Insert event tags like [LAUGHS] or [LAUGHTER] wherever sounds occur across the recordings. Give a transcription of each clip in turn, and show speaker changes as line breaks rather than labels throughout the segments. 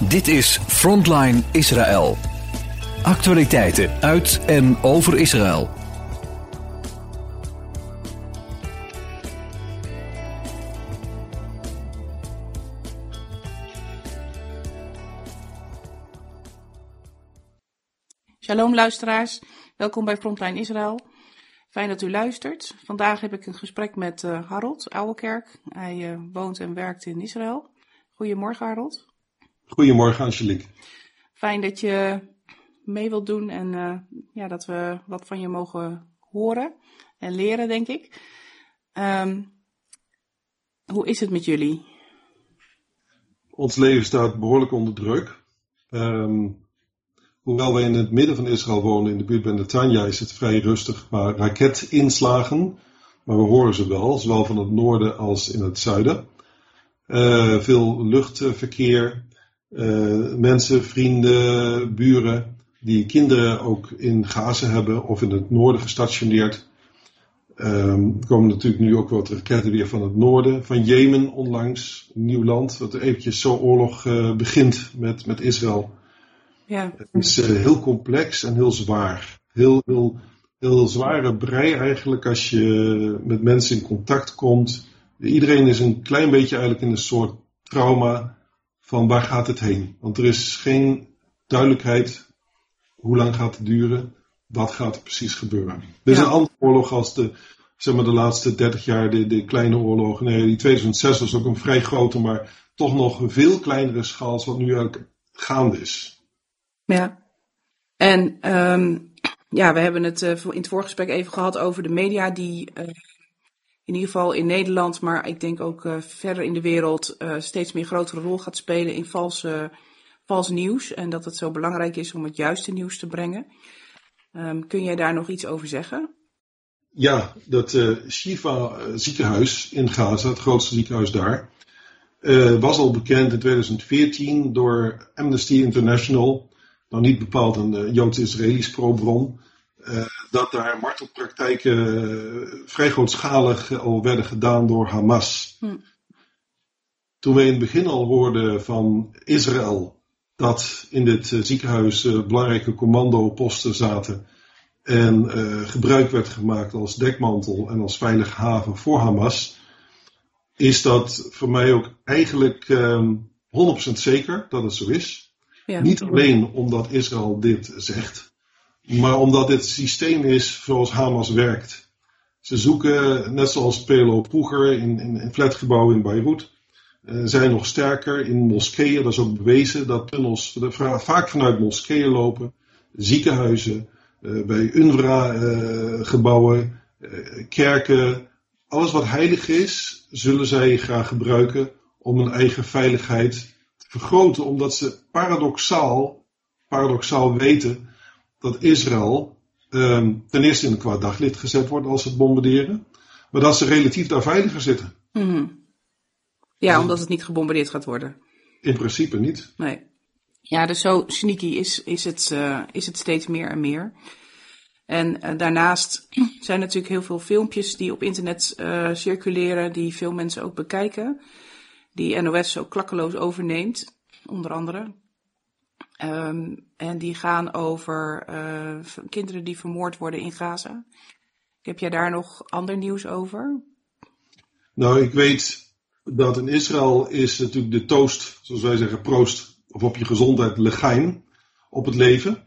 Dit is Frontline Israël. Actualiteiten uit en over Israël.
Shalom luisteraars, welkom bij Frontline Israël. Fijn dat u luistert. Vandaag heb ik een gesprek met uh, Harold Ouwekerk. Hij uh, woont en werkt in Israël. Goedemorgen Harold.
Goedemorgen Angelique.
Fijn dat je mee wilt doen en uh, ja, dat we wat van je mogen horen en leren, denk ik. Um, hoe is het met jullie?
Ons leven staat behoorlijk onder druk. Um, hoewel wij in het midden van Israël wonen, in de buurt bij Netanya, is het vrij rustig qua raketinslagen. Maar we horen ze wel, zowel van het noorden als in het zuiden. Uh, veel luchtverkeer, uh, mensen, vrienden, buren die kinderen ook in Gaza hebben of in het noorden gestationeerd. Um, er komen natuurlijk nu ook wat raketten weer van het noorden, van Jemen onlangs, een nieuw land, dat er eventjes zo oorlog uh, begint met, met Israël.
Ja.
Het is uh, heel complex en heel zwaar. Heel, heel, heel zware brei eigenlijk als je met mensen in contact komt. Iedereen is een klein beetje eigenlijk in een soort trauma van waar gaat het heen. Want er is geen duidelijkheid hoe lang gaat het duren, wat gaat er precies gebeuren. Dit is
Ja.
een andere oorlog als de, zeg maar de laatste 30 jaar, de, de kleine oorlog. Nee, die 2006 was ook een vrij grote, maar toch nog een veel kleinere schaal als wat nu eigenlijk gaande is.
Ja. En um, ja, we hebben het uh, in het voorgesprek even gehad over de media die uh, in ieder geval in Nederland, maar ik denk ook uh, verder in de wereld uh, steeds meer grotere rol gaat spelen in valse, vals nieuws. En dat het zo belangrijk is om het juiste nieuws te brengen. Um, kun jij daar nog iets over zeggen?
Ja, dat uh, Shifa ziekenhuis in Gaza, het grootste ziekenhuis daar, was al bekend in 2014 door Amnesty International, nou niet bepaald een uh, Joods-Israëlisch pro-bron, dat daar martelpraktijken uh, vrij grootschalig al werden gedaan door Hamas.
Hm.
Toen we in het begin al hoorden van Israël dat in dit uh, ziekenhuis belangrijke commandoposten zaten en uh, gebruik werd gemaakt als dekmantel en als veilige haven voor Hamas, is dat voor mij ook eigenlijk um, 100% zeker dat het zo is.
Ja.
Niet alleen omdat Israël dit zegt, maar omdat dit systeem is zoals Hamas werkt. Ze zoeken, net zoals PLO vroeger in, in, in flatgebouwen in Beirut, uh, zijn nog sterker in moskeeën. Dat is ook bewezen dat tunnels vaak vanuit moskeeën lopen, ziekenhuizen, uh, bij UNRWA-gebouwen, uh, kerken. Alles wat heilig is, zullen zij graag gebruiken om hun eigen veiligheid te vergroten, omdat ze paradoxaal, paradoxaal weten dat Israël um, ten eerste in een kwaad daglicht gezet wordt als ze het bombarderen, maar dat ze relatief daar veiliger zitten.
Mm -hmm. Ja, omdat het niet gebombardeerd gaat worden.
In principe niet.
Nee. Ja, dus zo sneaky is, is, het, uh, is het steeds meer en meer. En uh, daarnaast zijn natuurlijk heel veel filmpjes die op internet uh, circuleren, die veel mensen ook bekijken. Die NOS zo klakkeloos overneemt, onder andere. Um, en die gaan over uh, kinderen die vermoord worden in Gaza. Heb jij daar nog ander nieuws over?
Nou, ik weet dat in Israël is natuurlijk de toast, zoals wij zeggen, proost, of op je gezondheid, legaim, op het leven.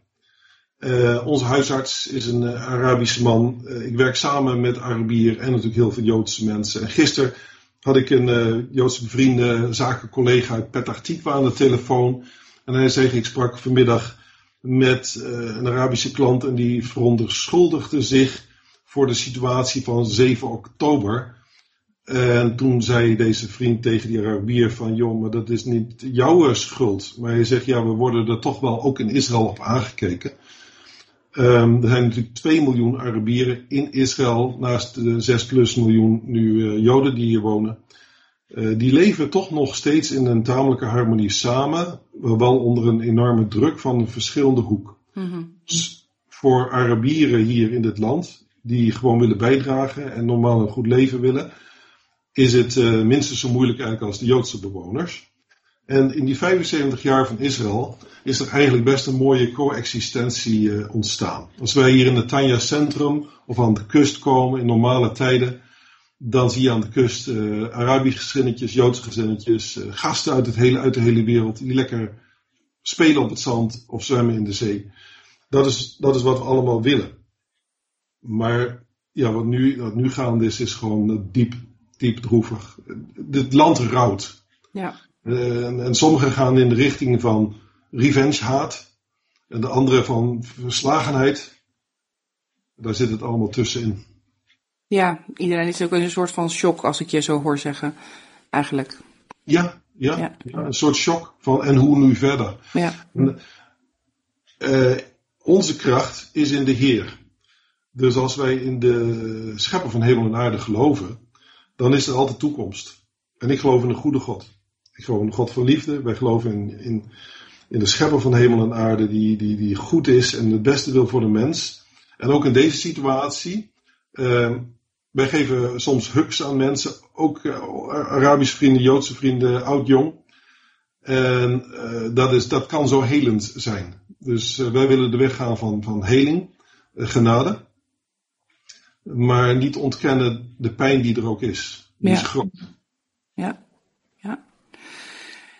Uh, onze huisarts is een uh, Arabische man. Ik werk samen met Arabier en natuurlijk heel veel Joodse mensen. En gisteren had ik een Joodse bevriende zakencollega uit Petah Tikva aan de telefoon. En hij zei, ik sprak vanmiddag met een Arabische klant en die verontschuldigde zich voor de situatie van 7 oktober. En toen zei deze vriend tegen die Arabier van, joh, maar dat is niet jouw schuld. Maar hij zegt, ja, we worden er toch wel ook in Israël op aangekeken. Um, er zijn natuurlijk 2 miljoen Arabieren in Israël, naast de 6 plus miljoen nu uh, Joden die hier wonen. Uh, die leven toch nog steeds in een tamelijke harmonie samen, wel onder een enorme druk van een verschillende hoek. Dus voor Arabieren hier in dit land, die gewoon willen bijdragen en normaal een goed leven willen, is het uh, minstens zo moeilijk eigenlijk als de Joodse bewoners. En in die 75 jaar van Israël is er eigenlijk best een mooie coexistentie uh, ontstaan. Als wij hier in het Tanja Centrum of aan de kust komen in normale tijden, dan zie je aan de kust uh, Arabische gezinnetjes, Joodse gezinnetjes, uh, gasten uit, het hele, uit de hele wereld die lekker spelen op het zand of zwemmen in de zee. Dat is, dat is wat we allemaal willen. Maar ja, wat nu, wat nu gaande is, is gewoon diep, diep droevig. Het land rouwt.
Ja.
Uh, en, en sommigen gaan in de richting van revenge haat. En de andere van verslagenheid. Daar zit het allemaal tussenin.
Ja, iedereen is ook in een soort van shock als ik je zo hoor zeggen. Eigenlijk.
Ja, ja, ja. ja een soort shock van en hoe nu verder.
Ja.
En, uh, onze kracht is in de Heer. Dus als wij in de schepper van hemel en aarde geloven, dan is er altijd toekomst. En ik geloof in een goede God. Ik geloof in een God van liefde. Wij geloven in, in, in de schepper van hemel en aarde die, die, die goed is en het beste wil voor de mens. En ook in deze situatie, uh, wij geven soms huks aan mensen, ook uh, Arabische vrienden, Joodse vrienden, oud-jong. En uh, dat, is, dat kan zo helend zijn. Dus wij willen de weg gaan van, van heling, genade maar niet ontkennen de pijn die er ook is. Die
ja.
is groot.
Ja, ja.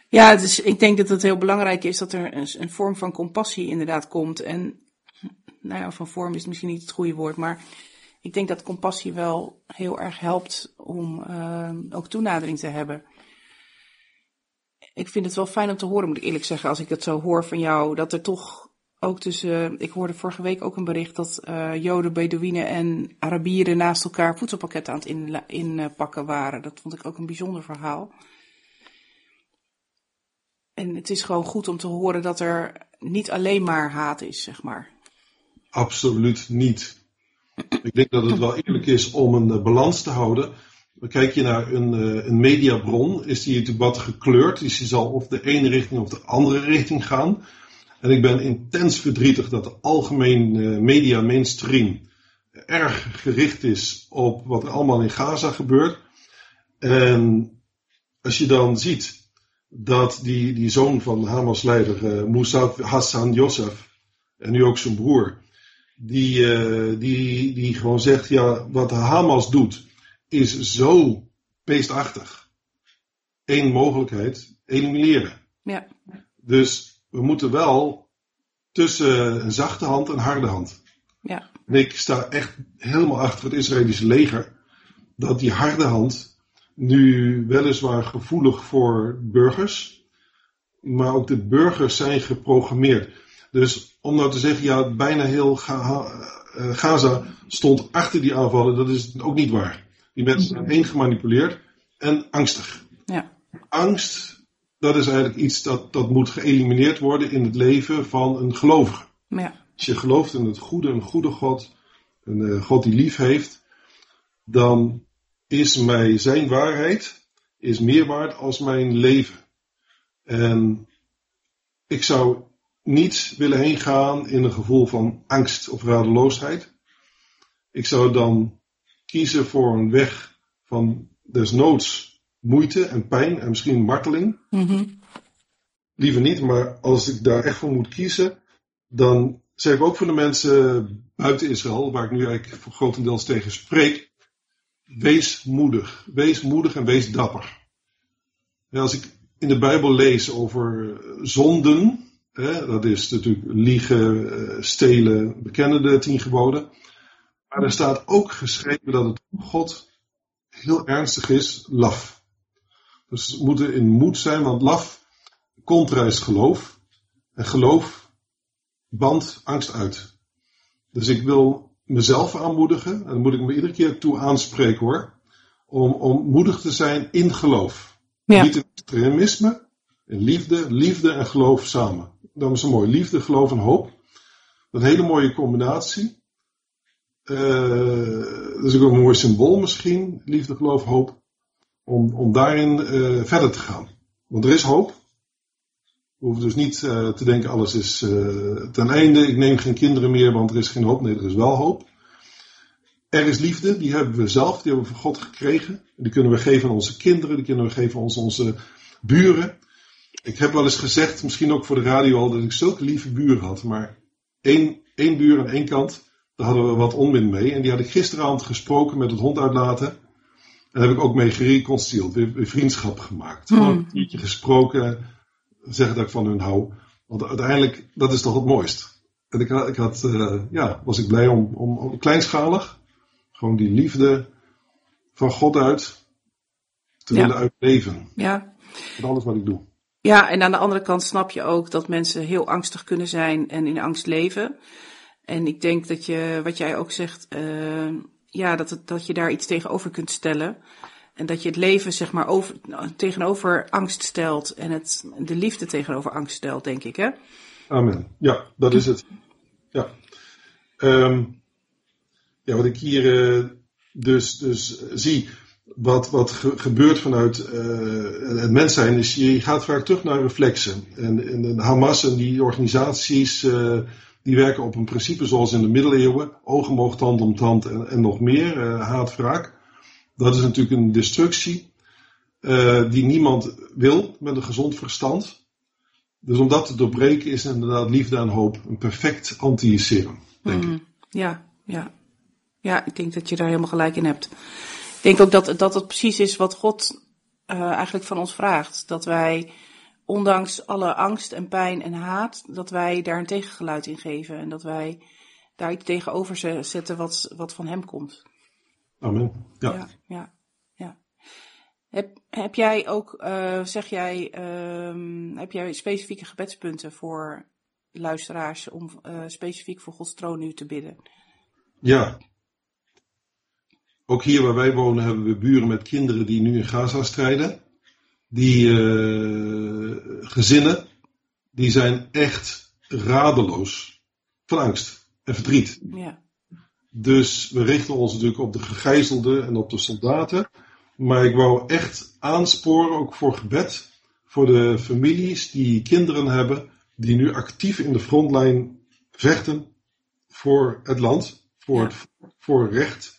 Ja, dus ik denk dat het heel belangrijk is dat er een, een, vorm van compassie inderdaad komt. En, nou ja, van vorm is misschien niet het goede woord, maar ik denk dat compassie wel heel erg helpt om uh, ook toenadering te hebben. Ik vind het wel fijn om te horen, moet ik eerlijk zeggen, als ik dat zo hoor van jou, dat er toch ook tussen, ik hoorde vorige week ook een bericht dat uh, Joden, Bedouinen en Arabieren naast elkaar voedselpakketten aan het inpakken in, uh, waren. Dat vond ik ook een bijzonder verhaal. En het is gewoon goed om te horen dat er niet alleen maar haat is, zeg maar.
Absoluut niet. Ik denk dat het wel eerlijk is om een uh, balans te houden. Kijk je naar een, een mediabron, is die natuurlijk wat gekleurd. Dus die zal of de ene richting of de andere richting gaan. En ik ben intens verdrietig dat de algemeen media mainstream erg gericht is op wat er allemaal in Gaza gebeurt. En als je dan ziet dat die, die zoon van Hamas-leider uh, Moussa Hassan Youssef en nu ook zijn broer, die, uh, die, die gewoon zegt, ja, wat Hamas doet is zo beestachtig. Eén mogelijkheid, elimineren.
Ja.
Dus we moeten wel tussen een zachte hand en een harde hand.
Ja.
En ik sta echt helemaal achter het Israëlische leger. Dat die harde hand nu weliswaar gevoelig voor burgers. Maar ook de burgers zijn geprogrammeerd. Dus om nou te zeggen, ja, bijna heel Gaza stond achter die aanvallen, dat is ook niet waar. Die mensen zijn één gemanipuleerd en angstig.
Ja.
Angst dat is eigenlijk iets dat, dat moet geëlimineerd worden in het leven van een gelovige.
Ja.
Als je gelooft in het goede, een goede God, een uh, God die lief heeft, dan is mij zijn waarheid is meer waard als mijn leven. En ik zou niet willen heen gaan in een gevoel van angst of radeloosheid. Ik zou dan kiezen voor een weg van desnoods moeite en pijn en misschien marteling.
Mm-hmm.
Liever niet, maar als ik daar echt voor moet kiezen, dan zeg ik ook voor de mensen buiten Israël, waar ik nu eigenlijk voor grotendeels tegen spreek, wees moedig. Wees moedig en wees dapper. Als ik in de Bijbel lees over zonden, hè, dat is natuurlijk liegen, stelen, bekennen de tien geboden. Maar er staat ook geschreven dat het God heel ernstig is, laf. Dus we moeten in moed zijn, want laf contra is geloof. En geloof bandt angst uit. Dus ik wil mezelf aanmoedigen, en dan moet ik me iedere keer toe aanspreken hoor, om, om moedig te zijn in geloof.
Ja.
Niet in extremisme, in liefde, liefde en geloof samen. Dat is een mooi, liefde, geloof en hoop. Een hele mooie combinatie. Uh, dat is ook een mooi symbool misschien, liefde, geloof, hoop om, om daarin uh, verder te gaan. Want er is hoop. We hoeven dus niet uh, te denken alles is ten einde. Ik neem geen kinderen meer, want er is geen hoop. Nee, er is wel hoop. Er is liefde, die hebben we zelf, die hebben we van God gekregen. Die kunnen we geven aan onze kinderen, die kunnen we geven aan onze buren. Ik heb wel eens gezegd, misschien ook voor de radio al, dat ik zulke lieve buren had. Maar één, één buur aan één kant, daar hadden we wat onmin mee. En die had ik gisteravond gesproken met het hond uitlaten. En daar heb ik ook mee gereconstrueerd, weer, weer vriendschap gemaakt. Gewoon een keertje gesproken, zeggen dat ik van hun hou. Want uiteindelijk, dat is toch het mooist. En ik, had- ik had, eh, ja, was ik blij om, om, om kleinschalig, gewoon die liefde van God uit te
Ja.
willen uitleven.
Ja.
Met alles wat ik doe.
Ja, en aan de andere kant snap je ook dat mensen heel angstig kunnen zijn en in angst leven. En ik denk dat je, wat jij ook zegt, eh, ja, dat, het, dat je daar iets tegenover kunt stellen. En dat je het leven zeg maar over, tegenover angst stelt en het, de liefde tegenover angst stelt, denk ik. Hè?
Amen. Ja, dat is het. Ja. Ehm, ja, wat ik hier eh, dus, dus zie, wat, wat ge- gebeurt vanuit eh, het mens zijn, is je gaat vaak terug naar reflexen. En, en Hamas en die organisaties, eh, die werken op een principe zoals in de middeleeuwen, oog tand om tand en, en nog meer, eh, haat, wraak. Dat is natuurlijk een destructie die niemand wil met een gezond verstand. Dus om dat te doorbreken is inderdaad liefde en hoop een perfect anti-serum, denk ik.
Mm, ja, ja. Ja, ik denk dat je daar helemaal gelijk in hebt. Ik denk ook dat, dat het precies is wat God eh, eigenlijk van ons vraagt. Dat wij, ondanks alle angst en pijn en haat, dat wij daar een tegengeluid in geven. En dat wij daar iets tegenover ze- zetten wat, wat van hem komt.
Amen. Ja.
Ja, ja, ja. Heb, heb jij ook, eh, zeg jij, ehm, heb jij specifieke gebedspunten voor luisteraars om eh, specifiek voor Gods troon nu te bidden?
ja. Ook hier waar wij wonen hebben we buren met kinderen die nu in Gaza strijden. Die eh, gezinnen, die zijn echt radeloos van angst en verdriet.
Ja.
Dus we richten ons natuurlijk op de gegijzelden en op de soldaten. Maar ik wou echt aansporen, ook voor gebed, voor de families die kinderen hebben, die nu actief in de frontlijn vechten voor het land, voor, het, voor recht.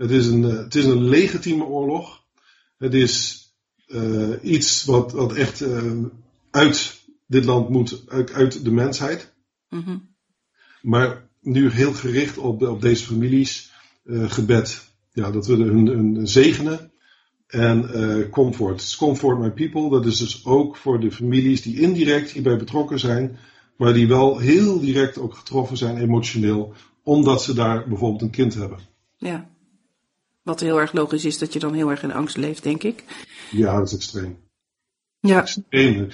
Het is, een, eh, het is een legitieme oorlog. Het is eh, iets wat, wat echt eh, uit dit land moet, uit, uit de mensheid.
Mhm.
Maar nu heel gericht op, op deze families gebed. Ja, dat we hun, hun zegenen en comfort. Comfort my people, dat is dus ook voor de families die indirect hierbij betrokken zijn, maar die wel heel direct ook getroffen zijn emotioneel, omdat ze daar bijvoorbeeld een kind hebben.
Ja. Wat heel erg logisch is dat je dan heel erg in angst leeft, denk ik.
Ja, dat is extreem.
Ja.
extreem.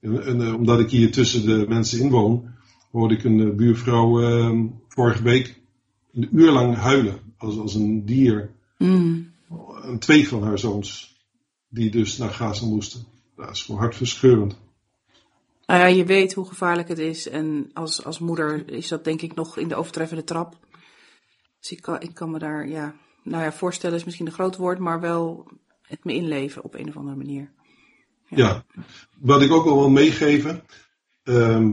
En, en, eh, omdat ik hier tussen de mensen in woon, hoorde ik een eh, buurvrouw eh, vorige week een uur lang huilen. Als, als een dier.
Mm.
En twee van haar zoons, die dus naar Gaza moesten. Dat is gewoon hartverscheurend.
Nou ja, je weet hoe gevaarlijk het is. En als, als moeder is dat denk ik nog in de overtreffende trap. Dus ik kan, ik kan me daar, ja, nou ja, voorstellen is misschien een groot woord, maar wel het me inleven op een of andere manier.
Ja. Wat ik ook wel wil meegeven. ehm,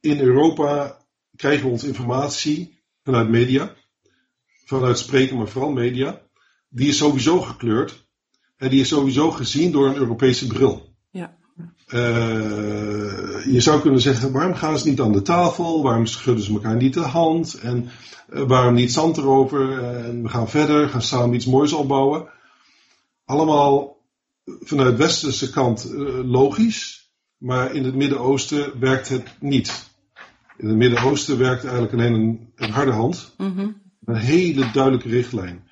in Europa krijgen we onze informatie vanuit media. Vanuit spreken, maar vooral media. Die is sowieso gekleurd. En die is sowieso gezien door een Europese bril.
Ja.
Eh, je zou kunnen zeggen, waarom gaan ze niet aan de tafel? Waarom schudden ze elkaar niet de hand? En eh, waarom niet zand erover? En we gaan verder, gaan samen iets moois opbouwen. Allemaal vanuit westerse kant eh, logisch, maar in het Midden-Oosten werkt het niet. In het Midden-Oosten werkt eigenlijk alleen een, een harde hand,
Mhm.
een hele duidelijke richtlijn.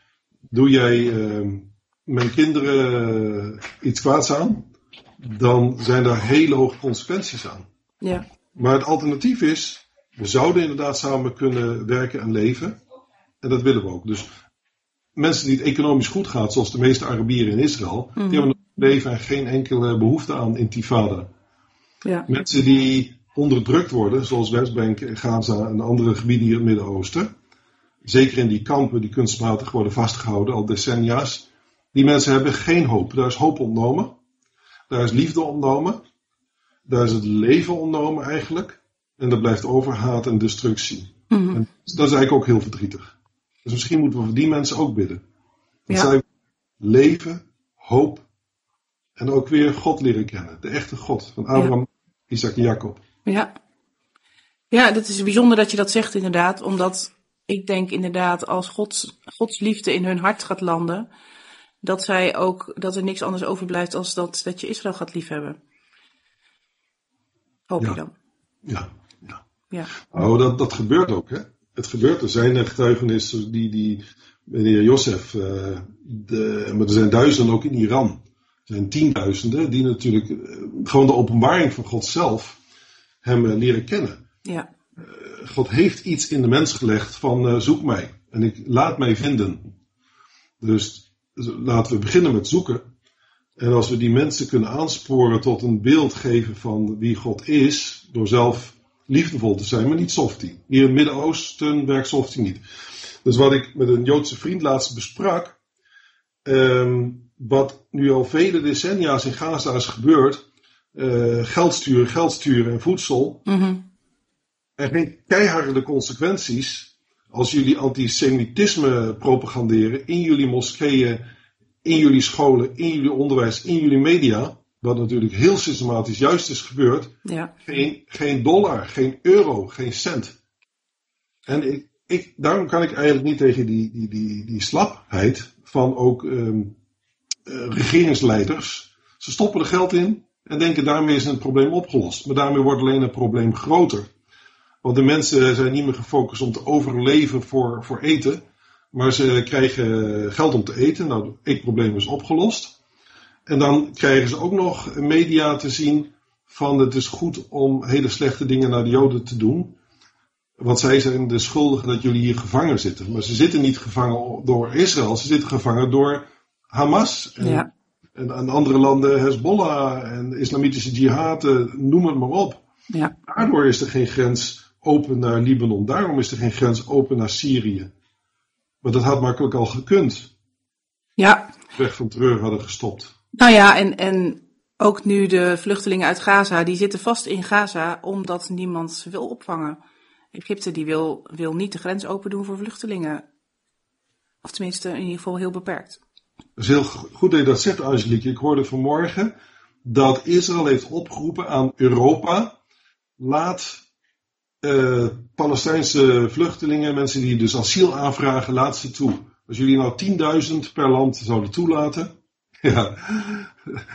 Doe jij eh, mijn kinderen iets kwaads aan, dan zijn daar hele hoge consequenties aan.
Ja.
Maar het alternatief is, we zouden inderdaad samen kunnen werken en leven. En dat willen we ook. Dus mensen die het economisch goed gaat, zoals de meeste Arabieren in Israël, die hebben nog leven en geen enkele behoefte aan intifada.
Ja.
Mensen die onderdrukt worden, zoals Westbank, Gaza en andere gebieden hier in het Midden-Oosten, zeker in die kampen die kunstmatig worden vastgehouden al decennia's, die mensen hebben geen hoop. Daar is hoop ontnomen. Daar is liefde ontnomen. Daar is het leven ontnomen eigenlijk. En er blijft over haat en destructie.
Mhm.
En dat is eigenlijk ook heel verdrietig. Dus misschien moeten we voor die mensen ook bidden. Dat
Ja.
zij leven, hoop En ook weer God leren kennen. De echte God van Abraham, Isaac en Jacob.
Ja. Ja, dat is bijzonder dat je dat zegt inderdaad. Omdat ik denk inderdaad als Gods, Gods liefde in hun hart gaat landen. Dat zij ook, dat er niks anders overblijft als dat, dat je Israël gaat liefhebben. Hoop
Ja.
je dan.
Ja, ja.
Ja.
Nou, dat, dat gebeurt ook, hè. Het gebeurt. Er zijn getuigenissen die, die meneer Jozef, eh, de, maar er zijn duizenden ook in Iran. Er zijn tienduizenden die natuurlijk eh, gewoon de openbaring van God zelf hem eh, leren kennen.
Ja.
God heeft iets in de mens gelegd van zoek mij en ik laat mij vinden. Dus laten we beginnen met zoeken. En als we die mensen kunnen aansporen tot een beeld geven van wie God is, door zelf liefdevol te zijn, maar niet softie. Hier in het Midden-Oosten werkt softie niet. Dus wat ik met een Joodse vriend laatst besprak, ehm, wat nu al vele decennia's in Gaza is gebeurd, eh, geld sturen, geld sturen en voedsel,
Mhm.
er geen keiharde consequenties als jullie antisemitisme propaganderen in jullie moskeeën, in jullie scholen, in jullie onderwijs, in jullie media. Wat natuurlijk heel systematisch juist is gebeurd.
Ja.
Geen, geen dollar, geen euro, geen cent. En ik, ik, daarom kan ik eigenlijk niet tegen die, die, die, die slapheid van ook ehm, eh, regeringsleiders. Ze stoppen er geld in en denken daarmee is het probleem opgelost. Maar daarmee wordt alleen het probleem groter. Want de mensen zijn niet meer gefocust om te overleven voor, voor eten. Maar ze krijgen geld om te eten. Nou, het eetprobleem is opgelost. En dan krijgen ze ook nog media te zien van het is goed om hele slechte dingen naar de Joden te doen. Want zij zijn de schuldigen dat jullie hier gevangen zitten. Maar ze zitten niet gevangen door Israël, ze zitten gevangen door Hamas. En,
Ja.
en, en andere landen, Hezbollah en islamitische jihad, eh, noem het maar op.
Ja.
Daardoor is er geen grens open naar Libanon. Daarom is er geen grens open naar Syrië. Maar dat had makkelijk al gekund.
Ja.
Weg van terreur hadden gestopt.
Nou ja, en, en ook nu de vluchtelingen uit Gaza, die zitten vast in Gaza omdat niemand ze wil opvangen. Egypte die wil, wil niet de grens open doen voor vluchtelingen. Of tenminste, in ieder geval heel beperkt.
Het is heel goed dat je dat zegt, Angelique. Ik hoorde vanmorgen dat Israël heeft opgeroepen aan Europa. Laat eh, Palestijnse vluchtelingen, mensen die dus asiel aanvragen, laat ze toe. Als jullie nou 10.000 per land zouden toelaten. [LAUGHS] Ja,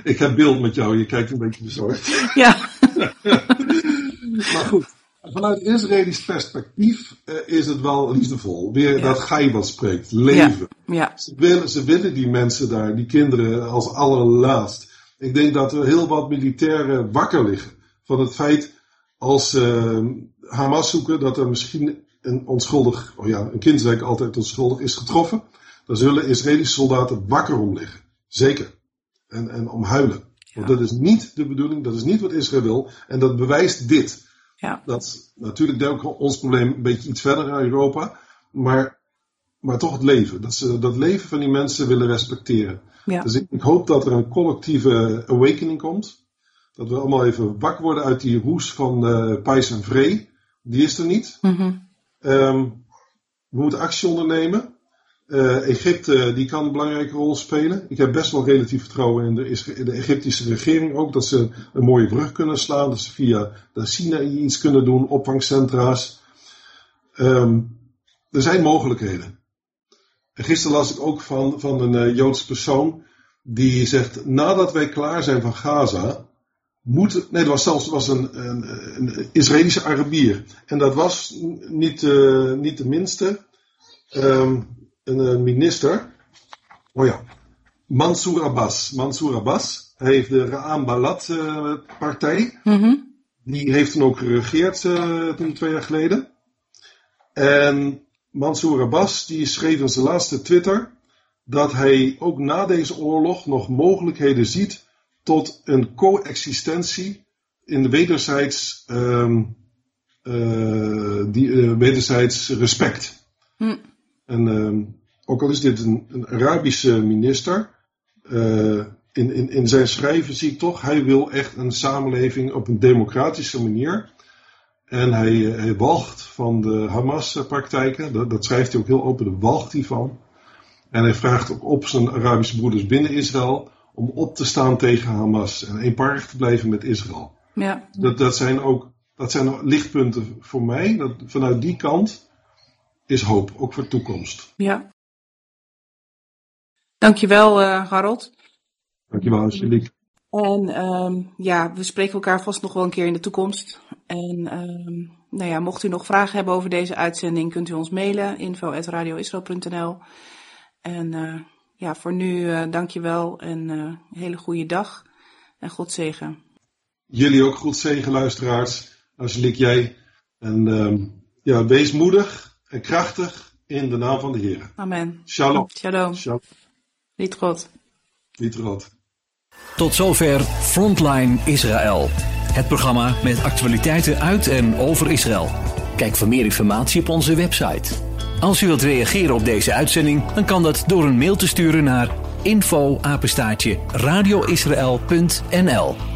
ik heb beeld met jou, je kijkt een beetje bezorgd. [LAUGHS]
Ja. [LAUGHS]
Maar goed, vanuit Israëlisch perspectief eh, is het wel liefdevol. Weer
Ja.
dat Gai wat spreekt, leven.
Ja.
Ze willen, ze willen die mensen daar, die kinderen, als allerlaatst. Ik denk dat er heel wat militairen wakker liggen van het feit als ze Hamas zoeken dat er misschien een onschuldig, oh ja, een kind is eigenlijk altijd onschuldig, is getroffen. Dan zullen Israëlische soldaten wakker om liggen. Zeker. En, en om huilen. Want dat is niet de bedoeling, dat is niet wat Israël wil. En dat bewijst dit.
Ja.
Dat natuurlijk denken ons probleem een beetje iets verder naar Europa. Maar, maar toch het leven. Dat ze dat leven van die mensen willen respecteren.
Ja.
Dus ik, ik hoop dat er een collectieve awakening komt. Dat we allemaal even wakker worden uit die roes van eh Pijs en Vree. Die is er niet.
Mhm.
Ehm, we moeten actie ondernemen. Eh, Egypte die kan een belangrijke rol spelen. Ik heb best wel relatief vertrouwen in de, in de Egyptische regering ook. Dat ze een mooie brug kunnen slaan. Dat ze via de Sinaï iets kunnen doen. Opvangcentra's. Ehm, er zijn mogelijkheden. En gisteren las ik ook van, van een eh, Joods persoon. Die zegt, nadat wij klaar zijn van Gaza, moet, nee, dat was zelfs was een, een, een Israëlische Arabier. En dat was niet, eh, niet de minste. Ehm, een, eh, minister. Oh ja. Mansour Abbas. Mansour Abbas. Hij heeft de Ra'am Balad eh, partij.
Mhm.
Die heeft toen ook geregeerd toen twee jaar geleden. En Mansour Abbas die schreef in zijn laatste Twitter dat hij ook na deze oorlog nog mogelijkheden ziet tot een coexistentie in de wederzijds, ehm, eh, die, eh, wederzijds respect.
Hm.
En ehm, ook al is dit een, een Arabische minister, eh, in, in, in zijn schrijven zie ik toch, hij wil echt een samenleving op een democratische manier. En hij, hij walgt van de Hamas-praktijken, dat, dat schrijft hij ook heel open, daar walgt hij van. En hij vraagt ook op zijn Arabische broeders binnen Israël om op te staan tegen Hamas en eenparig te blijven met Israël.
Ja.
Dat, dat zijn ook dat zijn lichtpunten voor mij. Dat, vanuit die kant is hoop, ook voor de toekomst.
Ja. Dankjewel, uh, Harold.
Dankjewel, Angelique.
En um, ja, we spreken elkaar vast nog wel een keer in de toekomst. En um, nou ja, mocht u nog vragen hebben over deze uitzending, kunt u ons mailen info@radioisrael.nl. En uh, ja, voor nu uh, dankjewel en uh, een hele goede dag en God zegen.
Jullie ook goed zegen, luisteraars. Angelique, jij. En um, ja, wees moedig en krachtig in de naam van de Heer.
Amen.
Shalom.
Shalom.
Shalom.
Niet God.
Niet rot.
Tot zover Frontline Israël. Het programma met actualiteiten uit en over Israël. Kijk voor meer informatie op onze website. Als u wilt reageren op deze uitzending, dan kan dat door een mail te sturen naar info radioisrael.nl